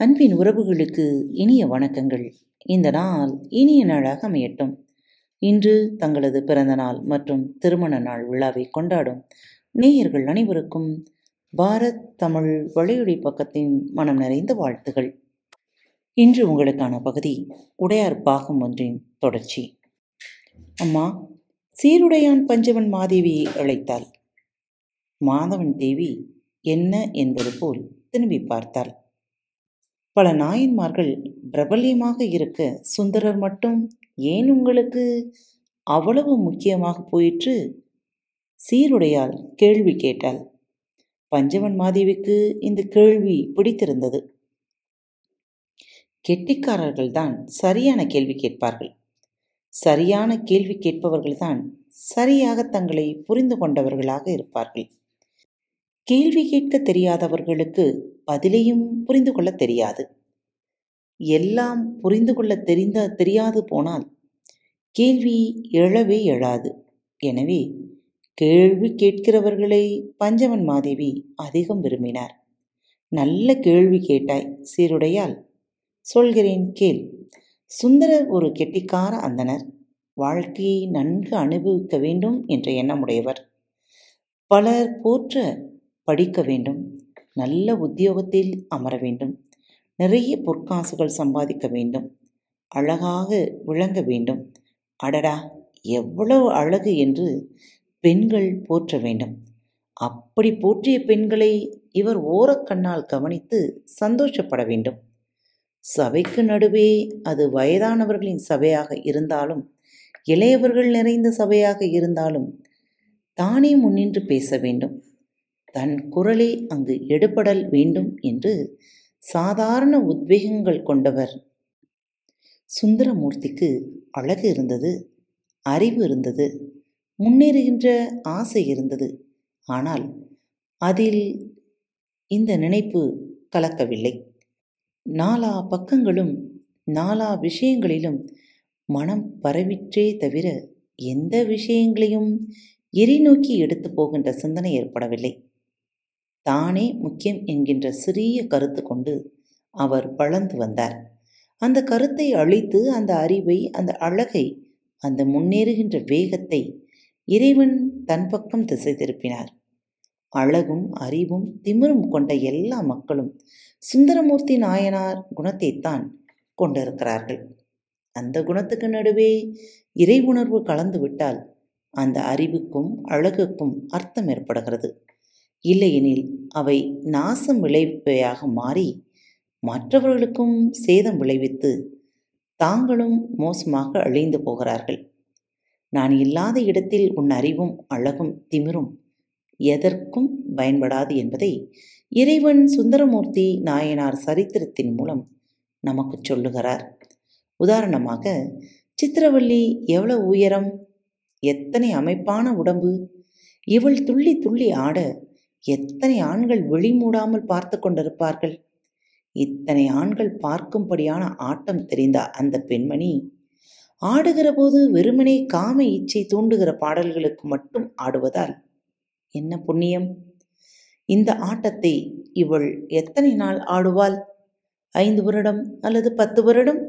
அன்பின் உறவுகளுக்கு இனிய வணக்கங்கள். இந்த நாள் இனிய நாளாக அமையட்டும். இன்று தங்களது பிறந்த நாள் மற்றும் திருமண நாள் விழாவை கொண்டாடும் நேயர்கள் அனைவருக்கும் பாரத் தமிழ் வழியொலி பக்கத்தின் மனம் நிறைந்த வாழ்த்துகள். இன்று உங்களுக்கான பகுதி உடையார் பாகம் ஒன்றின் தொடர்ச்சி. அம்மா சீருடையான் பஞ்சவன் மாதேவியை அழைத்தாள். மாதவன் தேவி என்ன என்பது போல் திரும்பி பார்த்தாள். பல நாயன்மார்கள் பிரபல்யமாக இருக்க சுந்தரர் மட்டும் ஏன் உங்களுக்கு அவ்வளவு முக்கியமாக போயிற்று? சீருடையால் கேள்வி கேட்டாள். பஞ்சவன் மாதேவிக்கு இந்த கேள்வி பிடித்திருந்தது. கெட்டிக்காரர்கள்தான் சரியான கேள்வி கேட்பார்கள். சரியான கேள்வி கேட்பவர்கள்தான் சரியாக தங்களை புரிந்து கொண்டவர்களாக இருப்பார்கள். கேள்வி கேட்க தெரியாதவர்களுக்கு பதிலையும் புரிந்து கொள்ள தெரியாது. எல்லாம் புரிந்து கொள்ள தெரிந்த தெரியாது போனால் கேள்வி எழவே எழாது. எனவே கேள்வி கேட்கிறவர்களை பஞ்சவன் மாதேவி அதிகம் விரும்பினார். நல்ல கேள்வி கேட்டாய் சீருடையால். சொல்கிறேன் கேள். சுந்தரர் ஒரு கெட்டிக்கார அந்தனர் வாழ்க்கையை நன்கு அனுபவிக்க வேண்டும் என்ற எண்ணமுடையவர். பலர் போற்ற படிக்க வேண்டும். நல்ல உத்தியோகத்தில் அமர வேண்டும். நிறைய பொற்காசுகள் சம்பாதிக்க வேண்டும். அழகாக விளங்க வேண்டும். அடடா எவ்வளவு அழகு என்று பெண்கள் போற்ற வேண்டும். அப்படி போற்றிய பெண்களை இவர் ஓரக்கண்ணால் கவனித்து சந்தோஷப்பட வேண்டும். சபைக்கு நடுவே அது வயதானவர்களின் சபையாக இருந்தாலும் இளையவர்கள் நிறைந்த சபையாக இருந்தாலும் தானே முன்னின்று பேச வேண்டும். தன் குரலே அங்கு எடுபடல் வேண்டும் என்று சாதாரண உத்வேகங்கள் கொண்டவர். சுந்தரமூர்த்திக்கு அழகு இருந்தது அறிவு இருந்தது முன்னேறுகின்ற ஆசை இருந்தது. ஆனால் அதில் இந்த நினைப்பு கலக்கவில்லை. நாலா பக்கங்களும் நாலா விஷயங்களிலும் மனம் பரவிற்றே தவிர எந்த விஷயங்களையும் எரி நோக்கி எடுத்து போகின்ற சிந்தனை ஏற்படவில்லை. தானே முக்கியம் என்கின்ற சிறிய கருத்து கொண்டு அவர் வளர்ந்து வந்தார். அந்த கருத்தை அழித்து அந்த அறிவை அந்த அழகை அந்த முன்னேறுகின்ற வேகத்தை இறைவன் தன் பக்கம் திசை திருப்பினார். அழகும் அறிவும் திமிரும் கொண்ட எல்லா மக்களும் சுந்தரமூர்த்தி நாயனார் குணத்தைத்தான் கொண்டிருக்கிறார்கள். அந்த குணத்துக்கு நடுவே இறை உணர்வு கலந்துவிட்டால் அந்த அறிவுக்கும் அழகுக்கும் அர்த்தம் ஏற்படுகிறது. இல்லையெனில் அவை நாசம் விளைவிப்பவையாக மாறி மற்றவர்களுக்கும் சேதம் விளைவித்து தாங்களும் மோசமாக அழிந்து போகிறார்கள். நான் இல்லாத இடத்தில் உன் அறிவும் அழகும் திமிரும் எதற்கும் பயன்படாது என்பதை இறைவன் சுந்தரமூர்த்தி நாயனார் சரித்திரத்தின் மூலம் நமக்கு சொல்லுகிறார். உதாரணமாக சித்திரவள்ளி எவ்வளவு உயரம் எத்தனை அமைப்பான உடம்பு இவள் துள்ளி துள்ளி ஆட எத்தனை ஆண்கள் விழிமூடாமல் பார்த்து கொண்டிருப்பார்கள்? இத்தனை ஆண்கள் பார்க்கும்படியான ஆட்டம் தெரிந்த அந்த பெண்மணி ஆடுகிற போது வெறுமனே காம இச்சை தூண்டுகிற பாடல்களுக்கு மட்டும் ஆடுவதால் என்ன புண்ணியம்? இந்த ஆட்டத்தை இவள் எத்தனை நாள் ஆடுவாள்? ஐந்து வருடம் அல்லது பத்து வருடம்?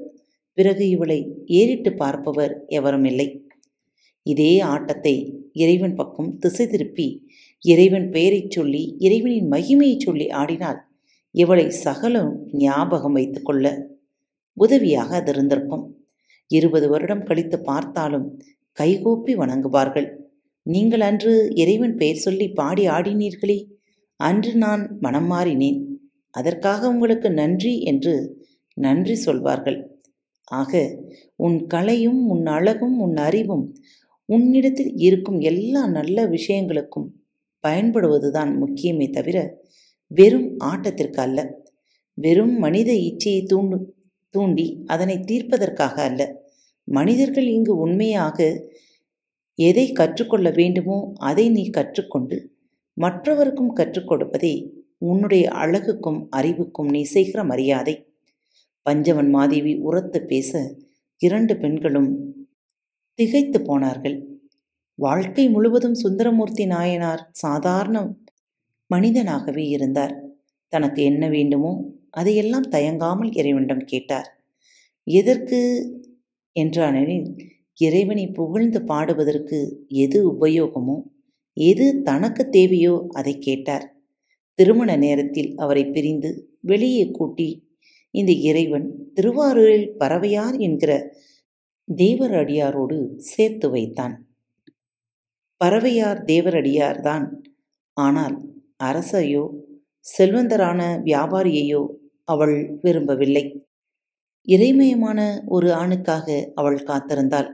பிறகு இவளை ஏறிட்டு பார்ப்பவர் எவரும் இல்லை. இதே ஆட்டத்தை இறைவன் பக்கம் திசை திருப்பி இறைவன் பெயரைச் சொல்லி இறைவனின் மகிமையை சொல்லி ஆடினால் இவளை சகலம் ஞாபகம் வைத்துக்கொள்ள உதவியாக அது இருந்திருக்கும் இருபது வருடம் கழித்து பார்த்தாலும் கைகூப்பி வணங்குவார்கள். நீங்கள் அன்று இறைவன் பெயர் சொல்லி பாடி ஆடினீர்களே அன்று நான் மனம் மாறினேன். அதற்காக உங்களுக்கு நன்றி என்று நன்றி சொல்வார்கள். ஆக உன் கலையும் உன் அழகும் உன் அறிவும் உன்னிடத்தில் இருக்கும் எல்லா நல்ல விஷயங்களுக்கும் பயன்படுவதுதான் முக்கியமே தவிர வெறும் ஆட்டத்திற்கு அல்ல. வெறும் மனித இச்சையை தூண்டு தூண்டி அதனை தீர்ப்பதற்காக அல்ல. மனிதர்கள் இங்கு உண்மையாக எதை கற்றுக்கொள்ள வேண்டுமோ அதை நீ கற்றுக்கொண்டு மற்றவருக்கும் கற்றுக் கொடுப்பதே உன்னுடைய அழகுக்கும் அறிவுக்கும் நீ செய்கிற மரியாதை. பஞ்சவன் மாதேவி உரத்து பேச இரண்டு பெண்களும் திகைத்து போனார்கள். வாழ்க்கை முழுவதும் சுந்தரமூர்த்தி நாயனார் சாதாரண மனிதனாகவே இருந்தார். தனக்கு என்ன வேண்டுமோ அதையெல்லாம் தயங்காமல் இறைவனிடம் கேட்டார். எதற்கு என்றானெனில் இறைவனை புகழ்ந்து பாடுவதற்கு எது உபயோகமோ எது தனக்கு தேவையோ அதை கேட்டார். திருமண நேரத்தில் அவரை பிரிந்து வெளியே கூட்டி இந்த இறைவன் திருவாரூரில் பறவையார் என்கிற தேவர் அடியாரோடு சேர்த்து வைத்தான். பறவையார் தேவரடியார்தான் ஆனால் அரசையோ செல்வந்தரான வியாபாரியையோ அவள் விரும்பவில்லை. இறைமயமான ஒரு ஆணுக்காக அவள் காத்திருந்தாள்.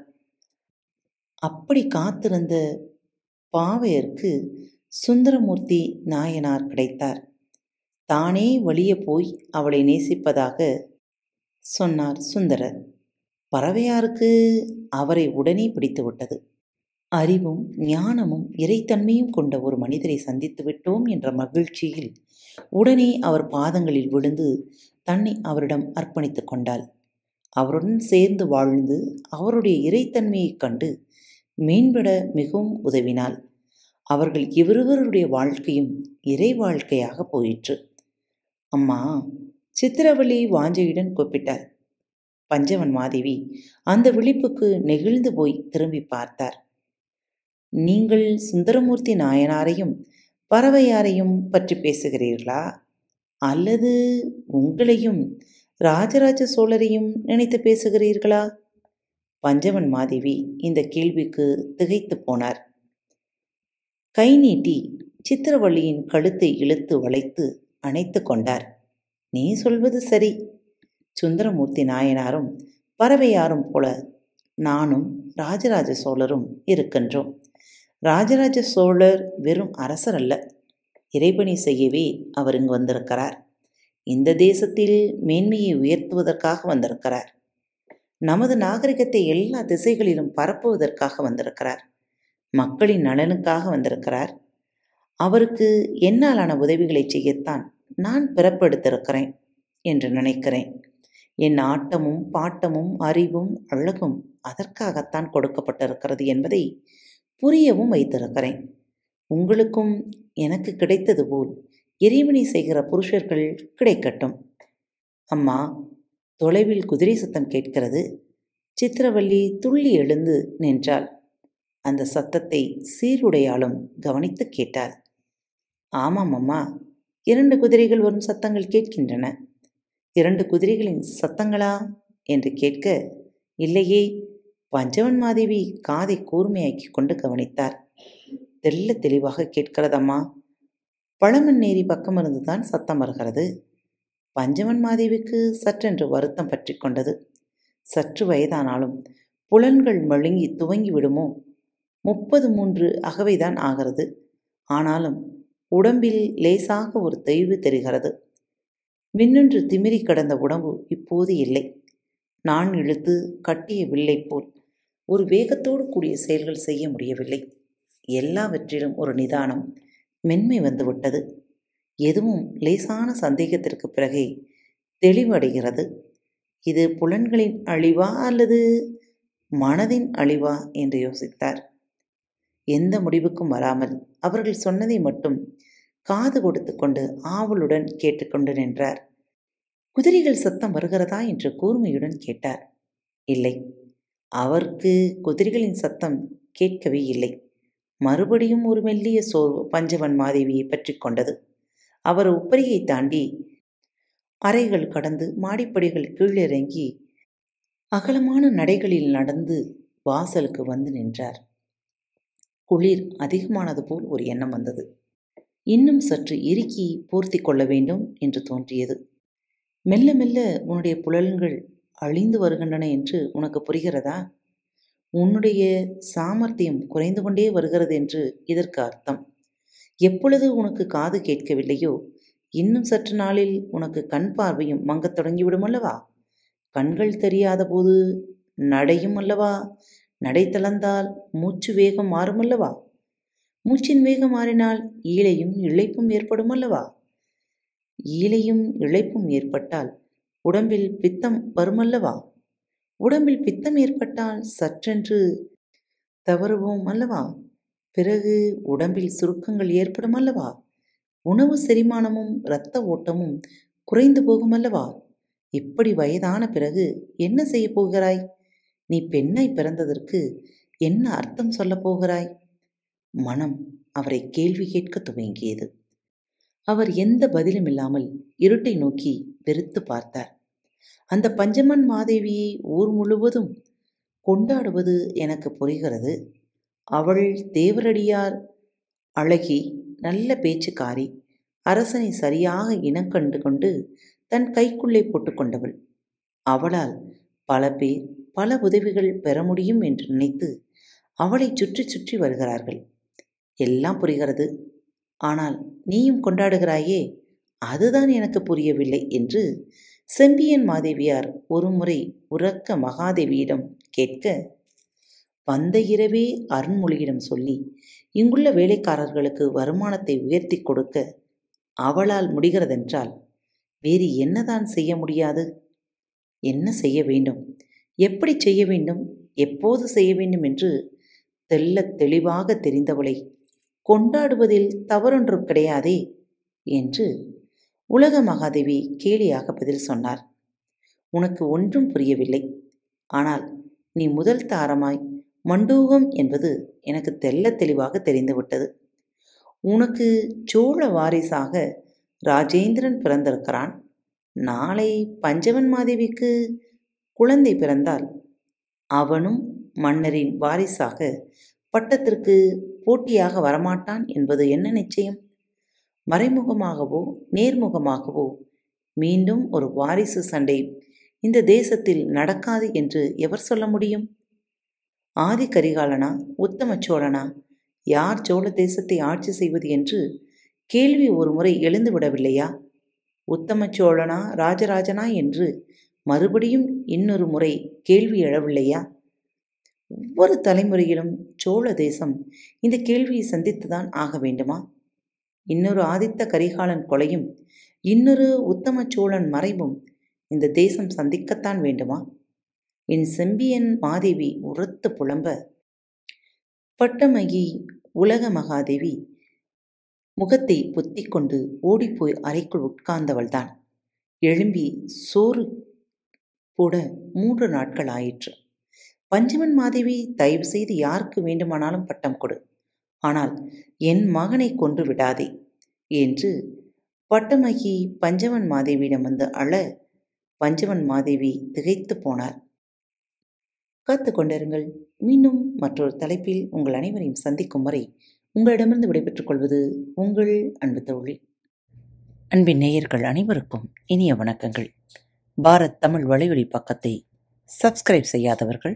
அப்படி காத்திருந்த பாவையருக்கு சுந்தரமூர்த்தி நாயனார் கிடைத்தார். தானே வழியே போய் அவளை நேசிப்பதாக சொன்னார் சுந்தரர். பறவையாருக்கு அவரை உடனே பிடித்து விட்டது அறிவும் ஞானமும் இறைத்தன்மையும் கொண்ட ஒரு மனிதரை சந்தித்து விட்டோம் என்ற மகிழ்ச்சியில் உடனே அவர் பாதங்களில் விழுந்து தன்னை அவரிடம் அர்ப்பணித்து கொண்டாள் அவருடன் சேர்ந்து வாழ்ந்து அவருடைய இறைத்தன்மையைக் கண்டு மேம்பட மிகவும் உதவினாள் அவர்கள் இவருவருடைய வாழ்க்கையும் இறை வாழ்க்கையாக போயிற்று. அம்மா சித்திரவழி வாஞ்சையுடன் கூப்பிட்டார். பஞ்சவன் மாதேவி அந்த விழிப்புக்கு நெகிழ்ந்து போய் திரும்பி பார்த்தார். நீங்கள் சுந்தரமூர்த்தி நாயனாரையும் பறவையாரையும் பற்றி பேசுகிறீர்களா? அல்லது உங்களையும் ராஜராஜ சோழரையும் நினைத்து பேசுகிறீர்களா? பஞ்சவன் மாதேவி இந்த கேள்விக்கு திகைத்து போனார். கை நீட்டி சித்திரவள்ளியின் கழுத்தை இழுத்து வளைத்து அணைத்து கொண்டார். நீ சொல்வது சரி. சுந்தரமூர்த்தி நாயனாரும் பறவையாரும் போல நானும் ராஜராஜ சோழரும் இருக்கின்றோம். ராஜராஜ சோழர் வெறும் அரசர் அல்ல. இறைபணி செய்யவே அவர் இங்கு வந்திருக்கிறார். இந்த தேசத்தில் மேன்மையை உயர்த்துவதற்காக வந்திருக்கிறார். நமது நாகரிகத்தை எல்லா திசைகளிலும் பரப்புவதற்காக வந்திருக்கிறார். மக்களின் நலனுக்காக வந்திருக்கிறார். அவருக்கு என்னாலான உதவிகளை செய்யத்தான் நான் பிறப்பெடுத்திருக்கிறேன் என்று நினைக்கிறேன். என் ஆட்டமும் பாட்டமும் அறிவும் அழகும் அதற்காகத்தான் கொடுக்கப்பட்டிருக்கிறது என்பதை புரியவும் வைத்திருக்கிறேன். உங்களுக்கும் எனக்கு கிடைத்தது போல் இறைவனை செய்கிற புருஷர்கள் கிடைக்கட்டும். அம்மா தொலைவில் குதிரை சத்தம் கேட்கிறது. சித்திரவல்லி துள்ளி எழுந்து நின்றாள். அந்த சத்தத்தை சீருடையாலும் கவனித்து கேட்டாள். ஆமாம் அம்மா இரண்டு குதிரைகள் வரும் சத்தங்கள் கேட்கின்றன. இரண்டு குதிரைகளின் சத்தங்களா? என்று கேட்க இல்லையே பஞ்சவன் மாதேவி காதை கூர்மையாக்கி கொண்டு கவனித்தார். தெல்ல தெளிவாக கேட்கிறதம்மா பழமண்ணேரி பக்கமிருந்து தான் சத்தம் வருகிறது. பஞ்சவன் மாதேவிக்கு சற்றென்று வருத்தம் பற்றி கொண்டது. சற்று வயதானாலும் புலன்கள் மழுங்கி துவங்கி விடுமோ? முப்பது மூன்று அகவைதான் ஆகிறது. ஆனாலும் உடம்பில் லேசாக ஒரு தெய்வு தெரிகிறது. மின்னொன்று திமிரி கடந்த உடம்பு இப்போது இல்லை. நான் இழுத்து கட்டிய வில்லை போல் ஒரு வேகத்தோடு கூடிய செயல்கள் செய்ய முடியவில்லை. எல்லாவற்றிலும் ஒரு நிதானம் மென்மை வந்துவிட்டது. எதுவும் லேசான சந்தேகத்திற்கு பிறகே தெளிவடைகிறது. இது புலன்களின் அழிவா அல்லது மனதின் அழிவா என்று யோசித்தார். எந்த முடிவுக்கும் வராமல் அவர்கள் சொன்னதை மட்டும் காது கொடுத்து கொண்டு ஆவலுடன் கேட்டுக்கொண்டு நின்றார். குதிரைகள் சத்தம் வருகிறதா என்று கூர்மையுடன் கேட்டார். இல்லை. அவருக்கு குதிரைகளின் சத்தம் கேட்கவே இல்லை. மறுபடியும் ஒரு மெல்லிய சோர்வு பஞ்சவன் மாதேவியை பற்றி கொண்டது. அவர் உப்பரியை தாண்டி அறைகள் கடந்து மாடிப்படிகள் கீழிறங்கி அகலமான நடைகளில் நடந்து வாசலுக்கு வந்து நின்றார். குளிர் அதிகமானது போல் ஒரு எண்ணம் வந்தது. இன்னும் சற்று இறுக்கி போர்த்தி கொள்ள வேண்டும் என்று தோன்றியது. மெல்ல மெல்ல உன்னுடைய புலன்கள் அழிந்து வருகின்றன என்று உனக்கு புரிகிறதா? உன்னுடைய சாமர்த்தியம் குறைந்து கொண்டே வருகிறது என்று இதற்கு அர்த்தம். எப்பொழுது உனக்கு காது கேட்கவில்லையோ இன்னும் சற்று நாளில் உனக்கு கண் பார்வையும் மங்கத் தொடங்கிவிடும் அல்லவா? கண்கள் தெரியாத போது நடையும் அல்லவா? நடை தளர்ந்தால் மூச்சு வேகம் மாறும் அல்லவா? மூச்சின் வேகம் மாறினால் ஈழையும் இழைப்பும் ஏற்படும் அல்லவா? ஈழையும் இழைப்பும் ஏற்பட்டால் உடம்பில் பித்தம் வருமல்லவா? உடம்பில் பித்தம் ஏற்பட்டால் சற்றென்று தவறுவோம் அல்லவா? பிறகு உடம்பில் சுருக்கங்கள் ஏற்படும் அல்லவா? உணவு செரிமானமும் இரத்த ஓட்டமும் குறைந்து போகுமல்லவா இப்படி வயதான பிறகு என்ன செய்யப் போகிறாய்? நீ பெண்ணாய் பிறந்ததற்கு என்ன அர்த்தம் சொல்லப் போகிறாய்? மனம் அவரை கேள்வி கேட்க துவங்கியது. அவர் எந்த பதிலும் இல்லாமல் இருட்டை நோக்கி வெறுத்து பார்த்தார். அந்த பஞ்சமன் மாதேவியை ஊர் முழுவதும் கொண்டாடுவது எனக்கு புரிகிறது. அவள் தேவரடியார் அழகி நல்ல பேச்சுக்காரி அரசனை சரியாக இனக்கண்டு கொண்டு தன் கைக்குள்ளே போட்டுக்கொண்டவள் அவளால் பல பேர் பல உதவிகள் பெற முடியும் என்று நினைத்து அவளை சுற்றி சுற்றி வருகிறார்கள். எல்லாம் புரிகிறது. ஆனால் நீயும் கொண்டாடுகிறாயே அதுதான் எனக்கு புரியவில்லை என்று செம்பியன் மாதேவியார் ஒருமுறை உறக்க மகாதேவியிடம் கேட்க வந்த இரவே அருண்மொழியிடம் சொல்லி இங்குள்ள வேலைக்காரர்களுக்கு வருமானத்தை உயர்த்தி கொடுக்க அவளால் முடிகிறதென்றால் வேறு என்னதான் செய்ய முடியாது? என்ன செய்ய வேண்டும்? எப்படி செய்ய வேண்டும்? எப்போது செய்ய வேண்டும்? என்று தெல்ல தெளிவாக தெரிந்தவளை கொண்டாடுவதில் தவறொன்றும் கிடையாதே என்று உலக மகாதேவி கேலியாக பதில் சொன்னார். உனக்கு ஒன்றும் புரியவில்லை. ஆனால் நீ முதல் தாரமாய் மண்டூகம் என்பது எனக்கு தெல்ல தெளிவாக தெரிந்துவிட்டது. உனக்கு சோழ வாரிசாக ராஜேந்திரன் பிறந்திருக்கிறான். நாளை பஞ்சவன் மாதேவிக்கு குழந்தை பிறந்தால் அவனும் மன்னரின் வாரிசாக பட்டத்திற்கு போட்டியாக வரமாட்டான் என்பது என்ன நிச்சயம்? மறைமுகமாகவோ நேர்முகமாகவோ மீண்டும் ஒரு வாரிசு சண்டை இந்த தேசத்தில் நடக்காது என்று எவர் சொல்ல முடியும்? ஆதி கரிகாலனா உத்தம சோழனா? யார் சோழ தேசத்தை ஆட்சி செய்வது என்று கேள்வி ஒரு முறை எழுந்து விடவில்லையா? உத்தம சோழனா ராஜராஜனா என்று மறுபடியும் இன்னொரு முறை கேள்வி எழவில்லையா? ஒவ்வொரு தலைமுறையிலும் சோழ தேசம் இந்த கேள்வியை சந்தித்துதான் ஆக வேண்டுமா? இன்னொரு ஆதித்த கரிகாலன் கொலையும் இன்னொரு உத்தம சோழன் மறைவும் இந்த தேசம் சந்திக்கத்தான் வேண்டுமா? என் செம்பியன் மாதேவி உரத்து புலம்ப பட்டமகி உலக மகாதேவி முகத்தை பொத்திக் கொண்டு ஓடிப்போய் அறைக்குள் உட்கார்ந்தவள்தான். எழும்பி சோறு போட மூன்று நாட்கள் ஆயிற்று. பஞ்சமன் மாதேவி தயவு செய்து யாருக்கு வேண்டுமானாலும் பட்டம் கொடு. ஆனால் என் மகனை கொன்று விடாதே என்று பட்டமகி பஞ்சவன் மாதேவியிடம் வந்து அழ பஞ்சவன் மாதேவி திகைத்து போனார் காத்து கொண்டிருங்கள். மீண்டும் மற்றொரு தலைப்பில் உங்கள் அனைவரையும் சந்திக்கும் வரை உங்களிடமிருந்து விடைபெற்றுக் கொள்வது உங்கள் அன்பு தோழி. அன்பின் நேயர்கள் அனைவருக்கும் இனிய வணக்கங்கள். பாரத் தமிழ் வலையொலி பக்கத்தை சப்ஸ்கிரைப் செய்யாதவர்கள்